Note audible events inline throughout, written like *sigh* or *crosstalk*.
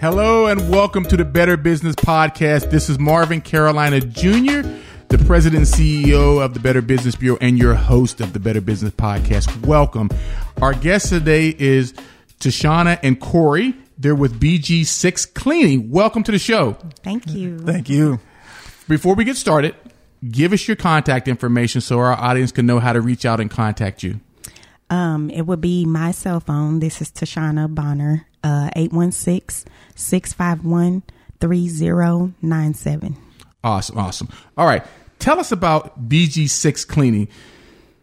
Hello and welcome to the Better Business Podcast. This is Marvin Carolina Jr., the president and CEO of the Better Business Bureau and your host of the Better Business Podcast. Welcome. Our guest today is Tashana and Corey. They're with BG6 Cleaning. Welcome to the show. Thank you. Thank you. Before we get started, give us your contact information so our audience can know how to reach out and contact you. Um, it would be my cell phone. This is Tashana Bonner, uh, 816-651-3097. Awesome, awesome. All right. Tell us about BG6 Cleaning.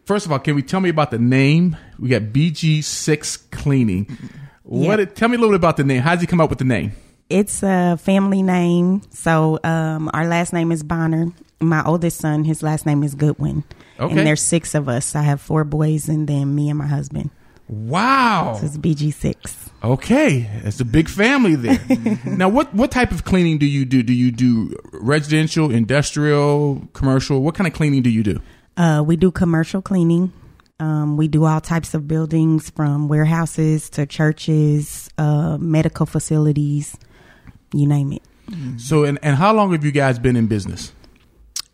First of all, can we tell me about the name? We got BG6 Cleaning. What? Yeah. Tell me a little bit about the name. How did you come up with the name? It's a family name. So, um, our last name is Bonner. My oldest son, his last name is Goodwin. Okay. And there's six of us. I have four boys and then me and my husband. Wow. So it's BG6. Okay, it's a big family there. *laughs* now, what what type of cleaning do you do? Do you do residential, industrial, commercial? What kind of cleaning do you do? Uh, we do commercial cleaning. Um, we do all types of buildings from warehouses to churches, uh, medical facilities, you name it. So, and, and how long have you guys been in business?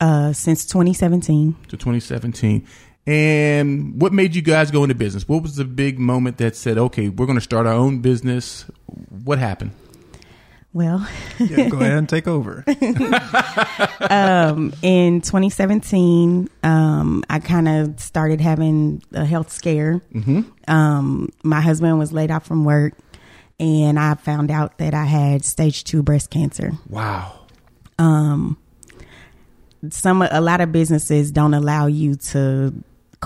Uh, since 2017. To 2017. And what made you guys go into business? What was the big moment that said, okay, we're going to start our own business? What happened? Well, Yeah, go ahead and take over. *laughs* um, in 2017, um, I kind of started having a health scare. Mm-hmm. Um, my husband was laid off from work, and I found out that I had stage two breast cancer. Wow. Um, some a lot of businesses don't allow you to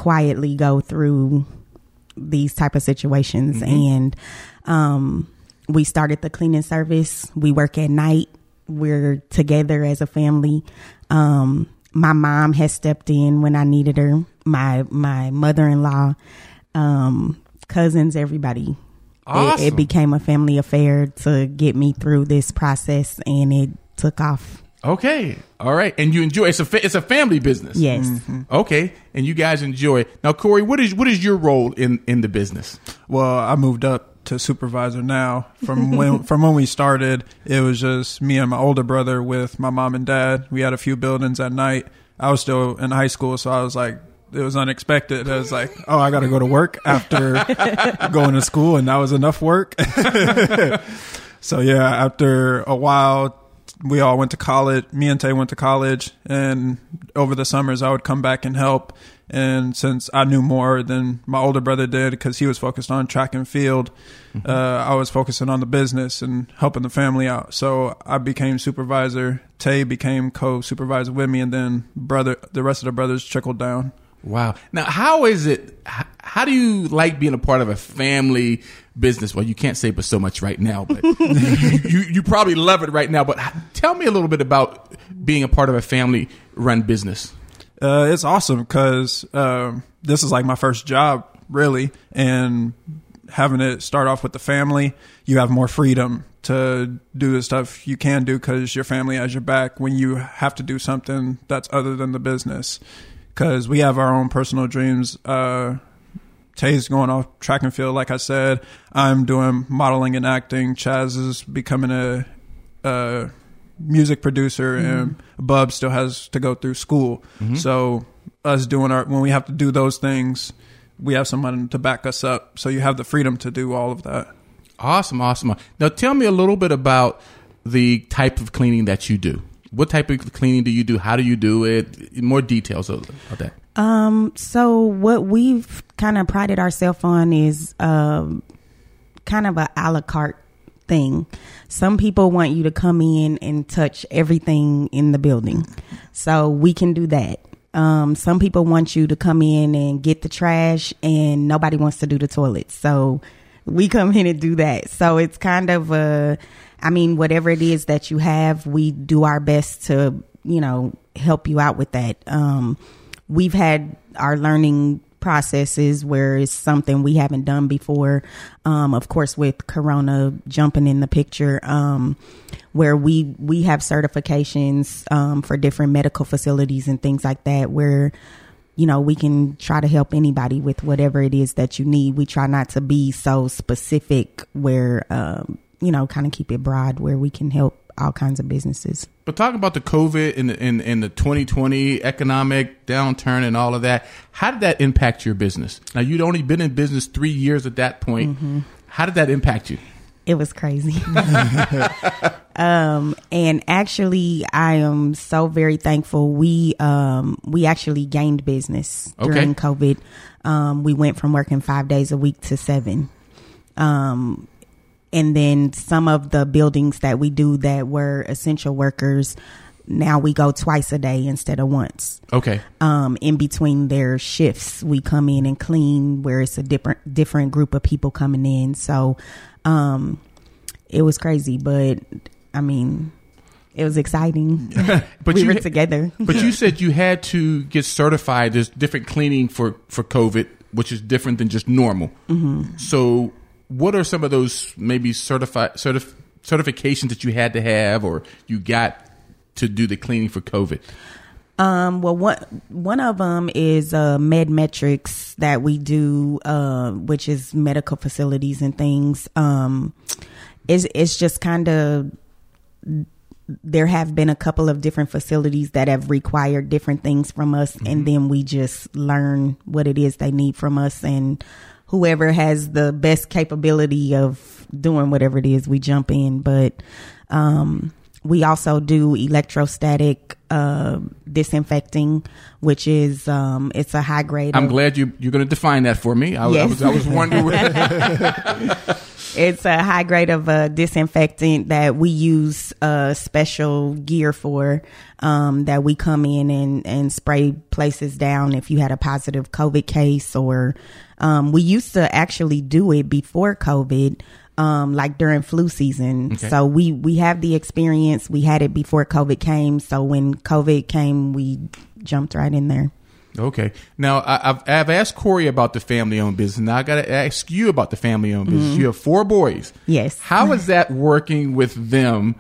quietly go through these type of situations, and um, we started the cleaning service. We work at night. We're together as a family. Um, my mom has stepped in when I needed her. My my mother in law, um, cousins, everybody. It, it became a family affair to get me through this process, and it took off. Okay. All right. And you enjoy it's a fa- it's a family business. Yes. Mm-hmm. Mm-hmm. Okay. And you guys enjoy it. Now, Corey, what is what is your role in in the business? Well, I moved up to supervisor now. From *laughs* when from when we started, it was just me and my older brother with my mom and dad. We had a few buildings at night. I was still in high school, so I was like, it was unexpected. I was like, oh, I got to go to work after *laughs* going to school, and that was enough work. *laughs* so yeah, after a while, we all went to college. Me and Tay went to college, and over the summers, I would come back and help. And since I knew more than my older brother did, because he was focused on track and field, uh, I was focusing on the business and helping the family out. So I became supervisor. Tay became co-supervisor with me, and then brother, the rest of the brothers trickled down. Wow. Now, how is it? How do you like being a part of a family business? Well, you can't say but so much right now, but *laughs* you, you probably love it right now. But tell me a little bit about being a part of a family run business. Uh, it's awesome because um, this is like my first job, really, and having it start off with the family, you have more freedom to do the stuff you can do because your family has your back when you have to do something that's other than the business. Because we have our own personal dreams. Uh, Tay's going off track and field, like I said. I'm doing modeling and acting. Chaz is becoming a, a music producer, and Bub still has to go through school. So us doing our when we have to do those things, we have someone to back us up. So you have the freedom to do all of that. Awesome, awesome. Now, tell me a little bit about the type of cleaning that you do. What type of cleaning do you do? How do you do it? More details of that. Um, so what we've kind of prided ourselves on is um, kind of a a la carte thing. Some people want you to come in and touch everything in the building, so we can do that. Um, some people want you to come in and get the trash, and nobody wants to do the toilets, so we come in and do that. So it's kind of a, I mean, whatever it is that you have, we do our best to, you know, help you out with that. Um, we've had our learning processes where it's something we haven't done before. Um, of course, with Corona jumping in the picture, um, where we we have certifications um, for different medical facilities and things like that, where you know we can try to help anybody with whatever it is that you need. We try not to be so specific where um, you know, kind of keep it broad where we can help all kinds of businesses. But talking about the COVID and, and, and the 2020 economic downturn and all of that, how did that impact your business? Now, you'd only been in business three years at that point. How did that impact you? It was crazy. *laughs* *laughs* um, and actually, I am so very thankful. We um, we actually gained business Okay. during COVID. Um, we went from working five days a week to seven. Um, and then some of the buildings that we do that were essential workers, now we go twice a day instead of once Okay. um, in between their shifts. We come in and clean where it's a different different group of people coming in. So um, it was crazy, but I mean, it was exciting. *laughs* But we you were together. But you said you had to get certified. There's different cleaning for, for COVID, which is different than just normal. Mm-hmm. So, what are some of those maybe certified certif- certifications that you had to have or you got to do the cleaning for COVID? Um, well, one one of them is uh, Med Metrics that we do, uh, which is medical facilities and things. Um, it's it's just kind of there have been a couple of different facilities that have required different things from us, and then we just learn what it is they need from us, and whoever has the best capability of doing whatever it is, we jump in. But um, we also do electrostatic uh, disinfecting, which is um, it's a high grade. I'm of- glad you you're going to define that for me. I, was- I Yes. was I was wondering. *laughs* *laughs* It's a high grade of a disinfectant that we use uh, special gear for. Um, that we come in and, and spray places down if you had a positive COVID case, or um, we used to actually do it before COVID, um, like during flu season. Okay. So we we have the experience. We had it before COVID came. So when COVID came, we jumped right in there. Okay. Now I, I've I've asked Corey about the family owned business. Now I got to ask you about the family owned business. You have four boys. Yes. How is that working with them?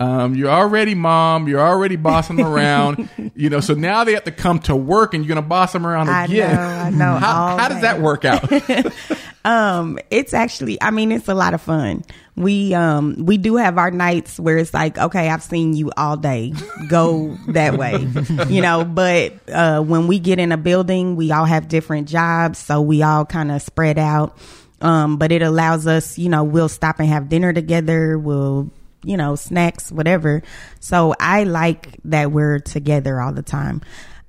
Um, you're already mom. You're already bossing around. *laughs* you know, so now they have to come to work, and you're going to boss them around I again. know, I know, How, how does that work out? *laughs* Um, it's actually, I mean, it's a lot of fun. We, um, we do have our nights where it's like, okay, I've seen you all day. Go that way, *laughs* you know, but, uh, when we get in a building, we all have different jobs. So we all kind of spread out. Um, but it allows us, you know, we'll stop and have dinner together. We'll, you know, snacks, whatever. So I like that we're together all the time.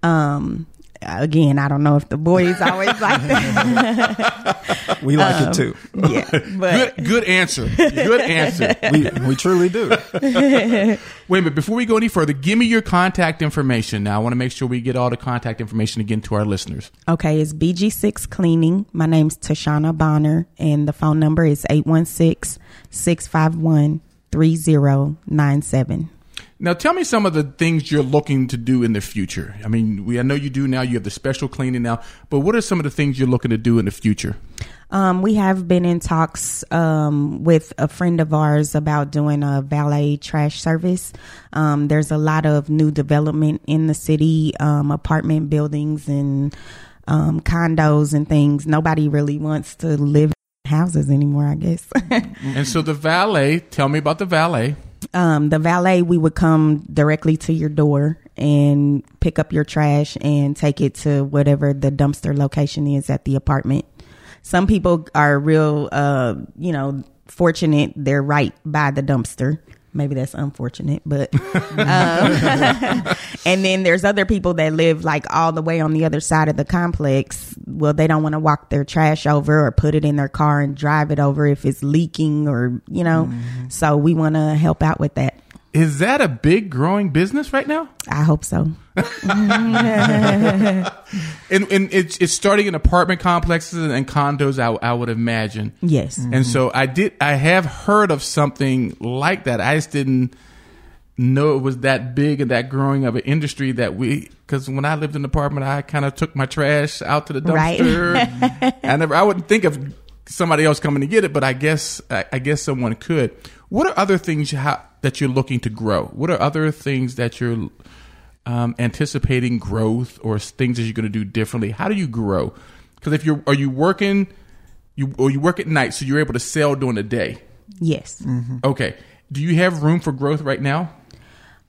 Um, again, I don't know if the boys always like that. We like it um, too. yeah, *laughs* but good, good answer. Good answer. *laughs* We we truly do. *laughs* Wait a minute. Before we go any further, give me your contact information. Now I want to make sure we get all the contact information again to our listeners. okay, it's BG6 Cleaning. My name's Tashana Bonner, and the phone number is 816 651 3097. Now, tell me some of the things you're looking to do in the future. I mean, we I know you do now. You have the special cleaning now, but what are some of the things you're looking to do in the future? Um, we have been in talks um, with a friend of ours about doing a valet trash service. Um, there's a lot of new development in the city, um, apartment buildings and um, condos and things. Nobody really wants to live in houses anymore, I guess. *laughs* And so the valet. Tell me about the valet. Um, the valet, we would come directly to your door and pick up your trash and take it to whatever the dumpster location is at the apartment. Some people are real, uh, you know, fortunate. They're right by the dumpster. Maybe that's unfortunate, but, *laughs* um, *laughs* and then there's other people that live like all the way on the other side of the complex. Well, they don't want to walk their trash over or put it in their car and drive it over if it's leaking or, you know, so we want to help out with that. Is that a big growing business right now? I hope so. *laughs* And, and it's it's starting in apartment complexes and condos. I, I would imagine. Yes. And so I did. I have heard of something like that. I just didn't know it was that big and that growing of an industry that we. Because when I lived in an apartment, I kind of took my trash out to the Right. dumpster. *laughs* I never. I wouldn't think of somebody else coming to get it, but I guess I, I guess someone could. What are other things you ha- that you're looking to grow? What are other things that you're um, anticipating growth or things that you're going to do differently? How do you grow? Because if you're are you working, you or you work at night, so you're able to sell during the day. Yes, Okay. Do you have room for growth right now?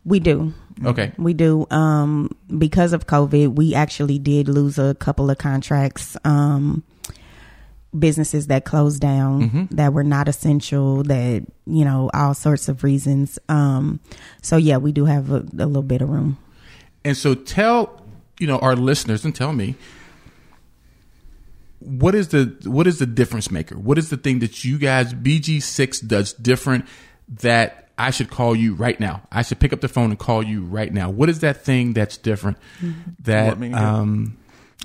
we do. Okay. We do. Um, because of COVID, we actually did lose a couple of contracts. Um, businesses that closed down that were not essential that you know all sorts of reasons um so yeah we do have a, a little bit of room And so tell, you know, our listeners and tell me what is the what is the difference maker? What is the thing that you guys BG6 does different that I should call you right now? I should pick up the phone and call you right now. What is that thing that's different that Want me to go? um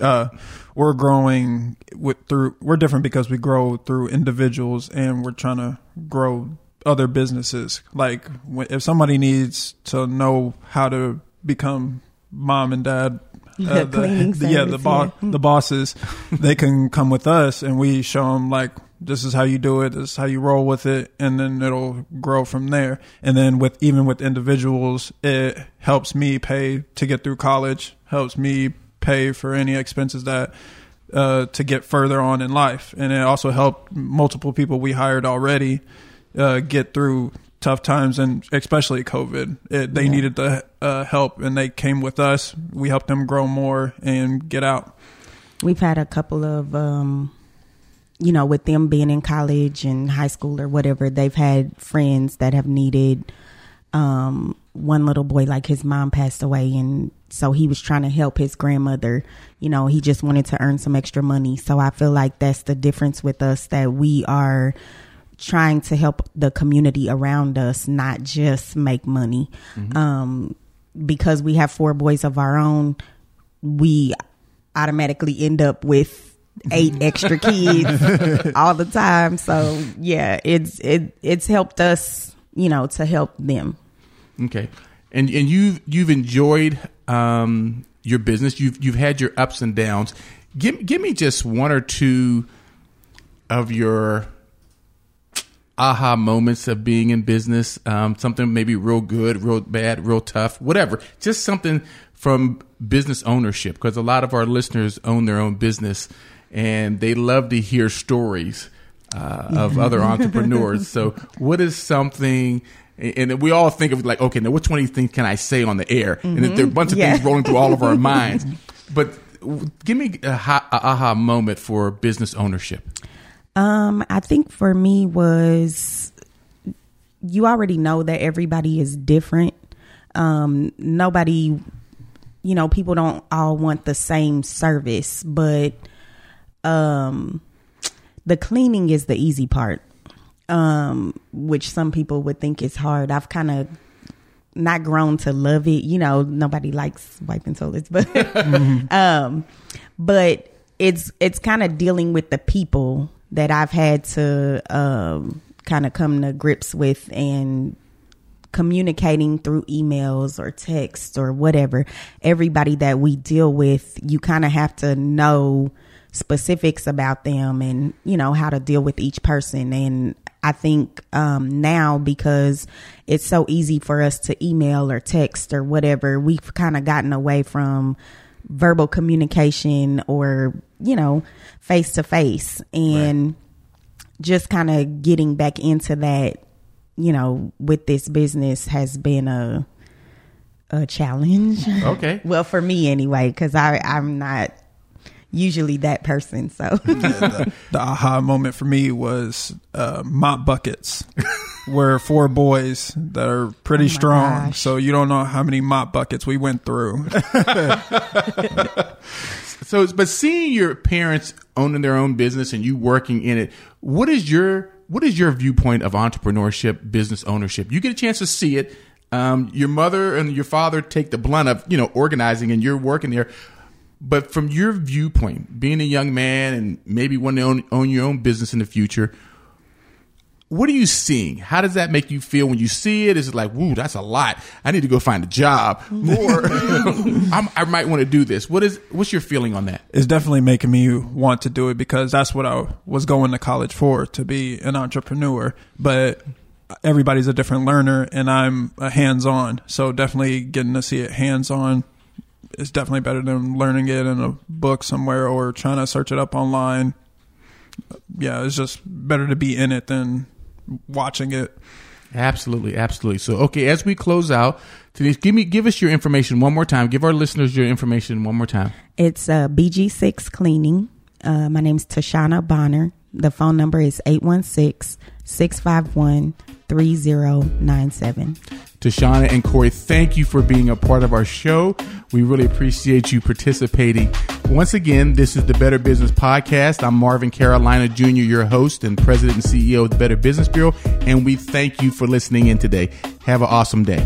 uh, we're growing with through we're different because we grow through individuals and we're trying to grow other businesses. Like if somebody needs to know how to become mom and dad uh, The cleaning the, *laughs* yeah the boss the bosses they can come with us and we show them like this is how you do it this is how you roll with it and then it'll grow from there. And then with even with individuals it helps me pay to get through college helps me pay for any expenses that uh, to get further on in life. And it also helped multiple people we hired already uh, get through tough times and especially covid. It, they Yeah. needed the uh, help and they came with us. We helped them grow more and get out. We've had a couple of um you know with them being in college and high school or whatever they've had friends that have needed um one little boy like his mom passed away and so he was trying to help his grandmother. You know he just wanted to earn some extra money. So i feel like that's the difference with us that we are trying to help the community around us not just make money. Um because we have four boys of our own we automatically end up with eight extra kids *laughs* all the time. So yeah, it's it it's helped us, you know, to help them. Okay, and and you've you've enjoyed um, your business. You've you've had your ups and downs. Give give me just one or two of your aha moments of being in business. Um, something maybe real good, real bad, real tough, whatever. Just something from business ownership because a lot of our listeners own their own business and they love to hear stories uh, of other entrepreneurs. So, what is something? And we all think of like, okay, now which one of these things can I say on the air? And there are a bunch of Yeah. things rolling through all of our *laughs* minds. But give me a, ha- a aha moment for business ownership. Um, I think for me was you already know that everybody is different. Um, nobody, you know, people don't all want the same service, but um, the cleaning is the easy part. Um, which some people would think is hard. I've kind of not grown to love it. You know, nobody likes wiping toilets, but *laughs* um, but it's it's kind of dealing with the people that I've had to um, kind of come to grips with and communicating through emails or text or whatever. Everybody that we deal with, you kind of have to know specifics about them and you know how to deal with each person and I think um, now because it's so easy for us to email or text or whatever, we've kind of gotten away from verbal communication or you know face to face and just kind of getting back into that you know with this business has been a a challenge Okay. *laughs* well for me anyway because i i'm not usually that person so *laughs* the, the aha moment for me was uh, mop buckets. *laughs* We're four boys that are pretty Oh strong, gosh. so you don't know how many mop buckets we went through. *laughs* So, but seeing your parents owning their own business and you working in it, what is your what is your viewpoint of entrepreneurship, business ownership? You get a chance to see it. Um, your mother and your father take the blunt of you know organizing, and you're working there. But from your viewpoint, being a young man and maybe wanting to own, own your own business in the future, what are you seeing? How does that make you feel when you see it? Is it like, woo, that's a lot. I need to go find a job, mm-hmm. or *laughs* *laughs* I'm, I might want to do this. What is what's your feeling on that? It's definitely making me want to do it because that's what I was going to college for to be an entrepreneur. But everybody's a different learner, and I'm a hands-on, so definitely getting to see it hands-on is definitely better than learning it in a book somewhere or trying to search it up online. Yeah, it's just better to be in it than watching it. Absolutely, absolutely. So, okay, as we close out, Denise, give me, give us your information one more time. Give our listeners your information one more time. It's uh, BG6 Cleaning. Uh, my name's Tashana Bonner. The phone number is 816 651 3097. Tashana and Corey, thank you for being a part of our show. We really appreciate you participating. Once again, this is the Better Business Podcast. I'm Marvin Carolina Jr., your host and president and CEO of the Better Business Bureau, and we thank you for listening in today. Have an awesome day.